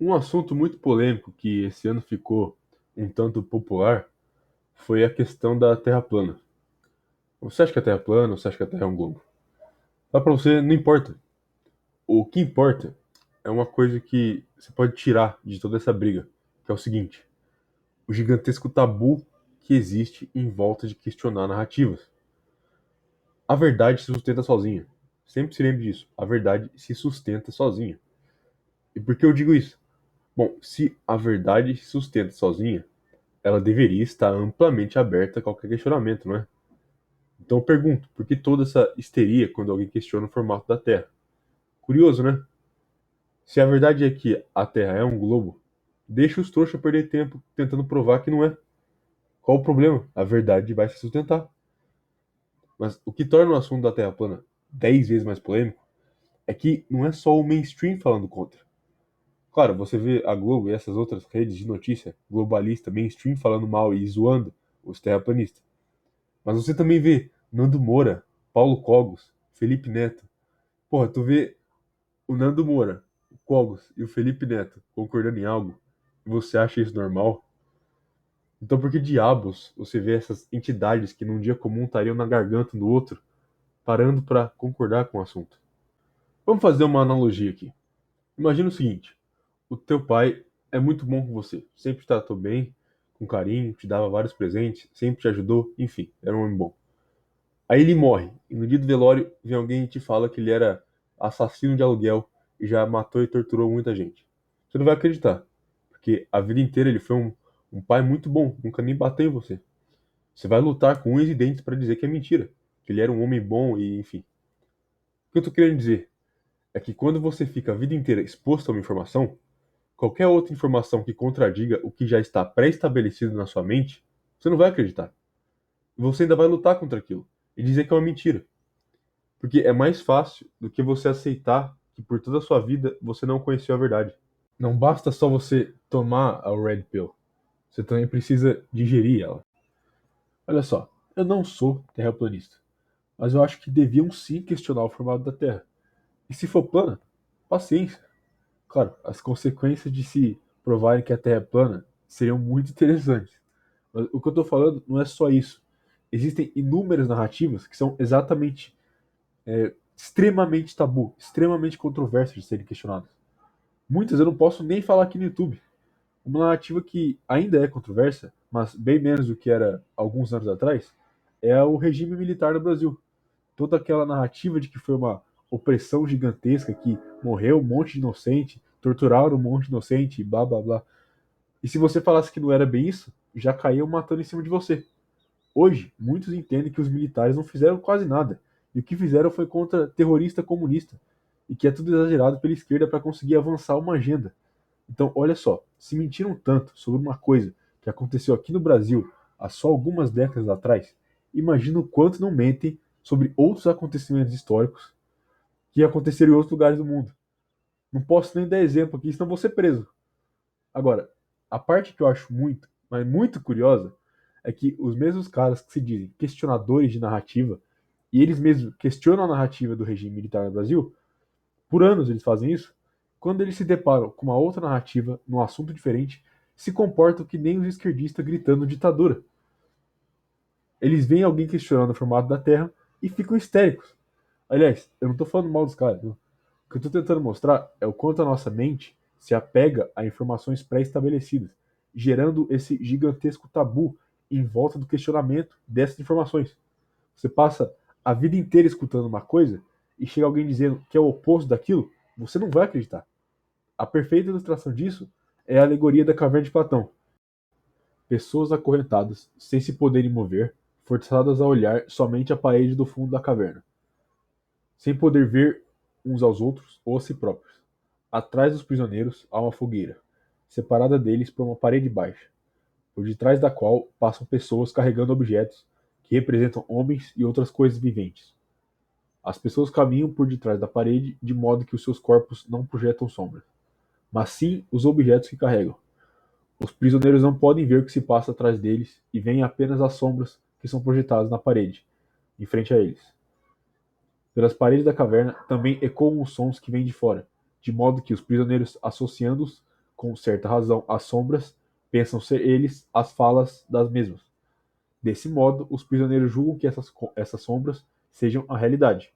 Um assunto muito polêmico que esse ano ficou um tanto popular foi a questão da Terra plana. Você acha que a Terra é plana você acha que a Terra é um globo? Lá pra você, não importa. O que importa é uma coisa que você pode tirar de toda essa briga, que é o seguinte: o gigantesco tabu que existe em volta de questionar narrativas. A verdade se sustenta sozinha. Sempre se lembre disso. A verdade se sustenta sozinha. E por que eu digo isso? Bom, se a verdade se sustenta sozinha, ela deveria estar amplamente aberta a qualquer questionamento, não é? Então eu pergunto, por que toda essa histeria quando alguém questiona o formato da Terra? Curioso, né? Se a verdade é que a Terra é um globo, deixa os trouxas perder tempo tentando provar que não é. Qual o problema? A verdade vai se sustentar. Mas o que torna o assunto da Terra plana dez vezes mais polêmico é que não é só o mainstream falando contra. Claro, você vê a Globo e essas outras redes de notícia globalista, mainstream falando mal e zoando os terraplanistas. Mas você também vê Nando Moura, Paulo Cogos, Felipe Neto. Porra, tu vê o Nando Moura, o Cogos e o Felipe Neto concordando em algo e você acha isso normal? Então por que diabos você vê essas entidades que num dia comum estariam na garganta do outro, parando para concordar com o assunto? Vamos fazer uma analogia aqui. Imagina o seguinte: o teu pai é muito bom com você, sempre te tratou bem, com carinho, te dava vários presentes, sempre te ajudou, enfim, era um homem bom. Aí ele morre, e no dia do velório vem alguém e te fala que ele era assassino de aluguel e já matou e torturou muita gente. Você não vai acreditar, porque a vida inteira ele foi um, um pai muito bom, nunca nem bateu em você. Você vai lutar com unhas e dentes para dizer que é mentira, que ele era um homem bom e enfim. O que eu tô querendo dizer é que quando você fica a vida inteira exposto a uma informação, qualquer outra informação que contradiga o que já está pré-estabelecido na sua mente, você não vai acreditar. E você ainda vai lutar contra aquilo e dizer que é uma mentira. Porque é mais fácil do que você aceitar que por toda a sua vida você não conheceu a verdade. Não basta só você tomar a Red Pill, você também precisa digerir ela. Olha só, eu não sou terraplanista, mas eu acho que deviam sim questionar o formato da Terra. E se for plana, paciência. Claro, as consequências de se provarem que a Terra é plana seriam muito interessantes. Mas o que eu estou falando não é só isso. Existem inúmeras narrativas que são exatamente é, extremamente tabu, extremamente controversas de serem questionadas. Muitas eu não posso nem falar aqui no YouTube. Uma narrativa que ainda é controversa, mas bem menos do que era alguns anos atrás, é o regime militar no Brasil. Toda aquela narrativa de que foi uma opressão gigantesca que morreu um monte de inocente, torturaram um monte de inocente, blá blá blá. E se você falasse que não era bem isso, já caíam matando em cima de você. Hoje, muitos entendem que os militares não fizeram quase nada, e o que fizeram foi contra terrorista comunista, e que é tudo exagerado pela esquerda para conseguir avançar uma agenda. Então, olha só, se mentiram tanto sobre uma coisa que aconteceu aqui no Brasil há só algumas décadas atrás, imagina o quanto não mentem sobre outros acontecimentos históricos que aconteceram em outros lugares do mundo. Não posso nem dar exemplo aqui, senão vou ser preso. Agora, a parte que eu acho muito, mas muito curiosa, é que os mesmos caras que se dizem questionadores de narrativa, e eles mesmos questionam a narrativa do regime militar no Brasil, por anos eles fazem isso, quando eles se deparam com uma outra narrativa, num assunto diferente, se comportam que nem os esquerdistas gritando ditadura. Eles veem alguém questionando o formato da Terra e ficam histéricos. Aliás, eu não estou falando mal dos caras. Não. O que eu estou tentando mostrar é o quanto a nossa mente se apega a informações pré-estabelecidas, gerando esse gigantesco tabu em volta do questionamento dessas informações. Você passa a vida inteira escutando uma coisa e chega alguém dizendo que é o oposto daquilo, você não vai acreditar. A perfeita ilustração disso é a alegoria da caverna de Platão. Pessoas acorrentadas, sem se poderem mover, forçadas a olhar somente a parede do fundo da caverna sem poder ver uns aos outros ou a si próprios. Atrás dos prisioneiros há uma fogueira, separada deles por uma parede baixa, por detrás da qual passam pessoas carregando objetos que representam homens e outras coisas viventes. As pessoas caminham por detrás da parede de modo que os seus corpos não projetam sombras, mas sim os objetos que carregam. Os prisioneiros não podem ver o que se passa atrás deles e veem apenas as sombras que são projetadas na parede, em frente a eles. Pelas paredes da caverna também ecoam os sons que vêm de fora, de modo que os prisioneiros, associando-os com certa razão, as sombras, pensam ser eles as falas das mesmas. Desse modo, os prisioneiros julgam que essas, essas sombras sejam a realidade.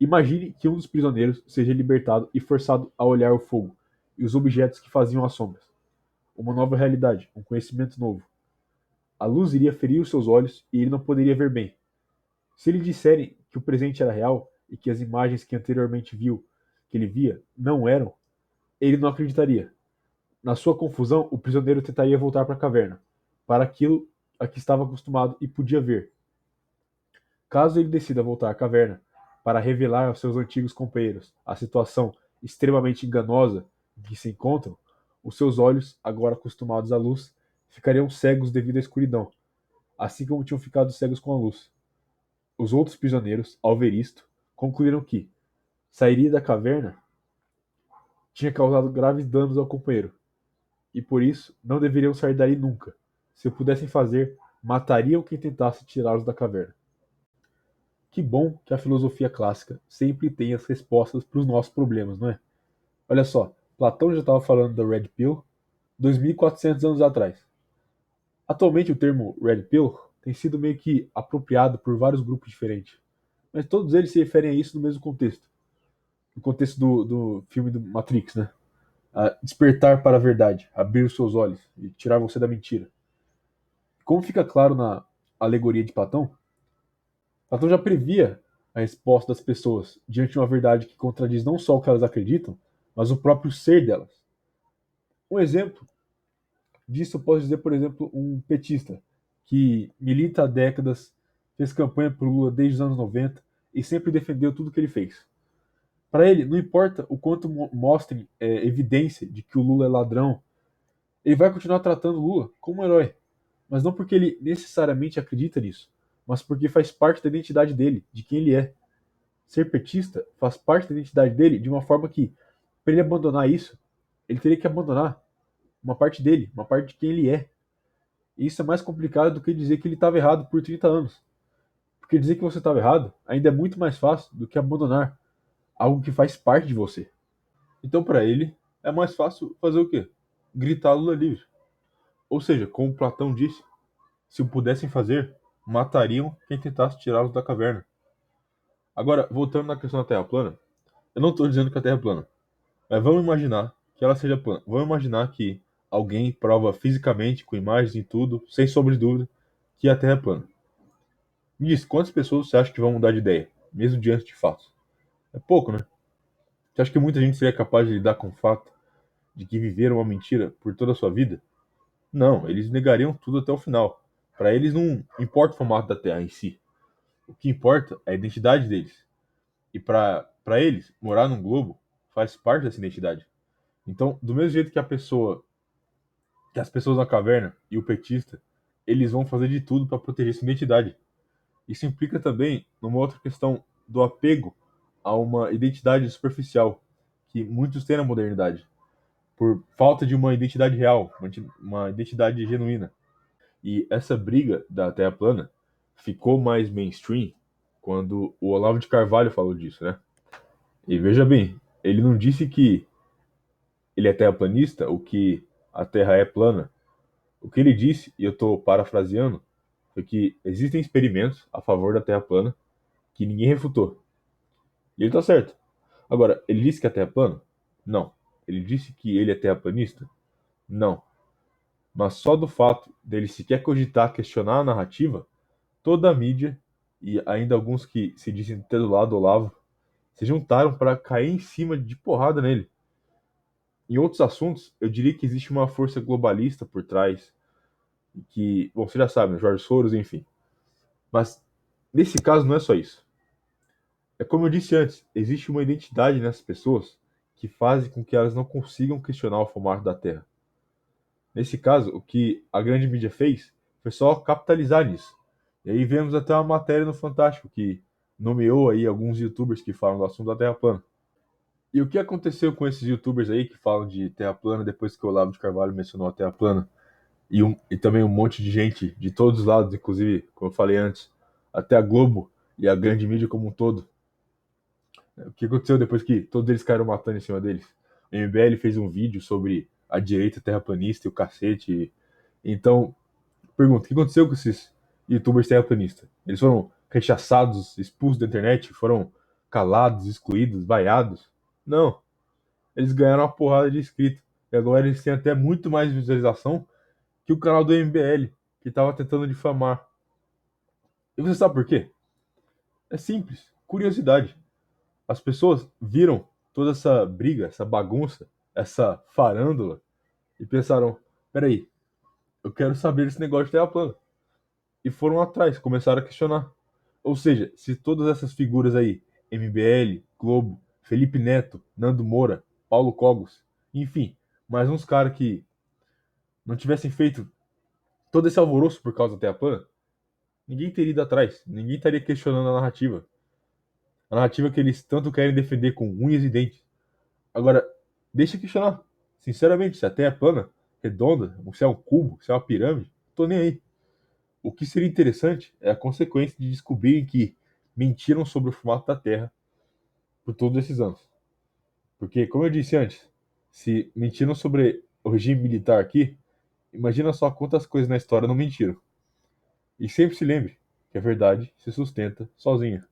Imagine que um dos prisioneiros seja libertado e forçado a olhar o fogo e os objetos que faziam as sombras. Uma nova realidade, um conhecimento novo. A luz iria ferir os seus olhos e ele não poderia ver bem. Se lhe disserem que o presente era real e que as imagens que anteriormente viu, que ele via, não eram, ele não acreditaria. Na sua confusão, o prisioneiro tentaria voltar para a caverna, para aquilo a que estava acostumado e podia ver. Caso ele decida voltar à caverna para revelar aos seus antigos companheiros a situação extremamente enganosa em que se encontram, os seus olhos, agora acostumados à luz, ficariam cegos devido à escuridão, assim como tinham ficado cegos com a luz. Os outros prisioneiros, ao ver isto, concluíram que sairia da caverna tinha causado graves danos ao companheiro, e por isso não deveriam sair dali nunca. Se o pudessem fazer, matariam quem tentasse tirá-los da caverna. Que bom que a filosofia clássica sempre tem as respostas para os nossos problemas, não é? Olha só, Platão já estava falando da Red Pill 2.400 anos atrás. Atualmente o termo Red Pill tem sido meio que apropriado por vários grupos diferentes, mas todos eles se referem a isso no mesmo contexto. No contexto do, do filme do Matrix, né? A despertar para a verdade, abrir os seus olhos e tirar você da mentira. Como fica claro na alegoria de Platão, Platão já previa a resposta das pessoas diante de uma verdade que contradiz não só o que elas acreditam, mas o próprio ser delas. Um exemplo disso eu posso dizer, por exemplo, um petista que milita há décadas, fez campanha por Lula desde os anos 90 e sempre defendeu tudo que ele fez. Para ele, não importa o quanto mostrem é, evidência de que o Lula é ladrão, ele vai continuar tratando Lula como um herói mas não porque ele necessariamente acredita nisso, mas porque faz parte da identidade dele, de quem ele é. Ser petista faz parte da identidade dele de uma forma que, para ele abandonar isso, ele teria que abandonar uma parte dele, uma parte de quem ele é. Isso é mais complicado do que dizer que ele estava errado por 30 anos. Porque dizer que você estava errado ainda é muito mais fácil do que abandonar algo que faz parte de você. Então, para ele, é mais fácil fazer o quê? Gritar Lula livre. Ou seja, como Platão disse, se o pudessem fazer, matariam quem tentasse tirá-los da caverna. Agora, voltando na questão da Terra plana, eu não estou dizendo que a Terra é plana, mas vamos imaginar que ela seja plana. Vamos imaginar que alguém prova fisicamente, com imagens e tudo, sem sombra de dúvida, que a Terra é plana. Me diz, quantas pessoas você acha que vão mudar de ideia, mesmo diante de fatos? É pouco, né? Você acha que muita gente seria capaz de lidar com o fato de que viveram uma mentira por toda a sua vida? Não, eles negariam tudo até o final. Para eles não importa o formato da Terra em si. O que importa é a identidade deles. E para eles, morar num globo faz parte dessa identidade. Então, do mesmo jeito que a pessoa, que as pessoas na caverna e o petista, eles vão fazer de tudo para proteger sua identidade. Isso implica também numa outra questão do apego a uma identidade superficial que muitos têm na modernidade por falta de uma identidade real, uma identidade genuína. E essa briga da Terra plana ficou mais mainstream quando o Olavo de Carvalho falou disso, né? E veja bem, ele não disse que ele é terraplanista ou que a Terra é plana. O que ele disse, e eu estou parafraseando, foi que existem experimentos a favor da Terra plana que ninguém refutou. E ele está certo. Agora, ele disse que a Terra é plana? Não. Ele disse que ele é terraplanista? Não. Mas só do fato dele sequer cogitar questionar a narrativa, toda a mídia, e ainda alguns que se dizem ter do lado do Olavo, se juntaram para cair em cima de porrada nele. Em outros assuntos, eu diria que existe uma força globalista por trás, que, bom, você já sabe, né? Jorge Soros, enfim. Mas nesse caso não é só isso. É como eu disse antes, existe uma identidade nessas pessoas que fazem com que elas não consigam questionar o formato da Terra. Nesse caso, o que a grande mídia fez foi só capitalizar nisso. E aí vemos até uma matéria no Fantástico que nomeou aí alguns youtubers que falam do assunto da Terra plana. E o que aconteceu com esses youtubers aí que falam de Terra plana depois que o Olavo de Carvalho mencionou a Terra plana? E, um, e também um monte de gente de todos os lados, inclusive, como eu falei antes, até a Globo e a grande mídia como um todo, o que aconteceu depois que todos eles caíram matando em cima deles? O MBL fez um vídeo sobre a direita terraplanista e o cacete. Então, pergunta, o que aconteceu com esses youtubers terraplanistas? Eles foram rechaçados, expulsos da internet, foram calados, excluídos, vaiados? Não. Eles ganharam uma porrada de inscritos. E agora eles têm até muito mais visualização que o canal do MBL, que estava tentando difamar. E você sabe por quê? É simples, curiosidade. As pessoas viram toda essa briga, essa bagunça, essa farândula e pensaram: peraí, eu quero saber esse negócio de terra plana. E foram atrás, começaram a questionar. Ou seja, se todas essas figuras aí, MBL, Globo, Felipe Neto, Nando Moura, Paulo Cogos, enfim, mais uns caras que não tivessem feito todo esse alvoroço por causa da Terra plana, ninguém teria ido atrás, ninguém estaria questionando a narrativa. A narrativa que eles tanto querem defender com unhas e dentes. Agora, deixa eu questionar. Sinceramente, se a Terra é plana, redonda, se é um cubo, se é uma pirâmide, tô nem aí. O que seria interessante é a consequência de descobrirem que mentiram sobre o formato da Terra por todos esses anos. Porque, como eu disse antes, se mentiram sobre o regime militar aqui, imagina só quantas coisas na história não mentiram. E sempre se lembre que a verdade se sustenta sozinha.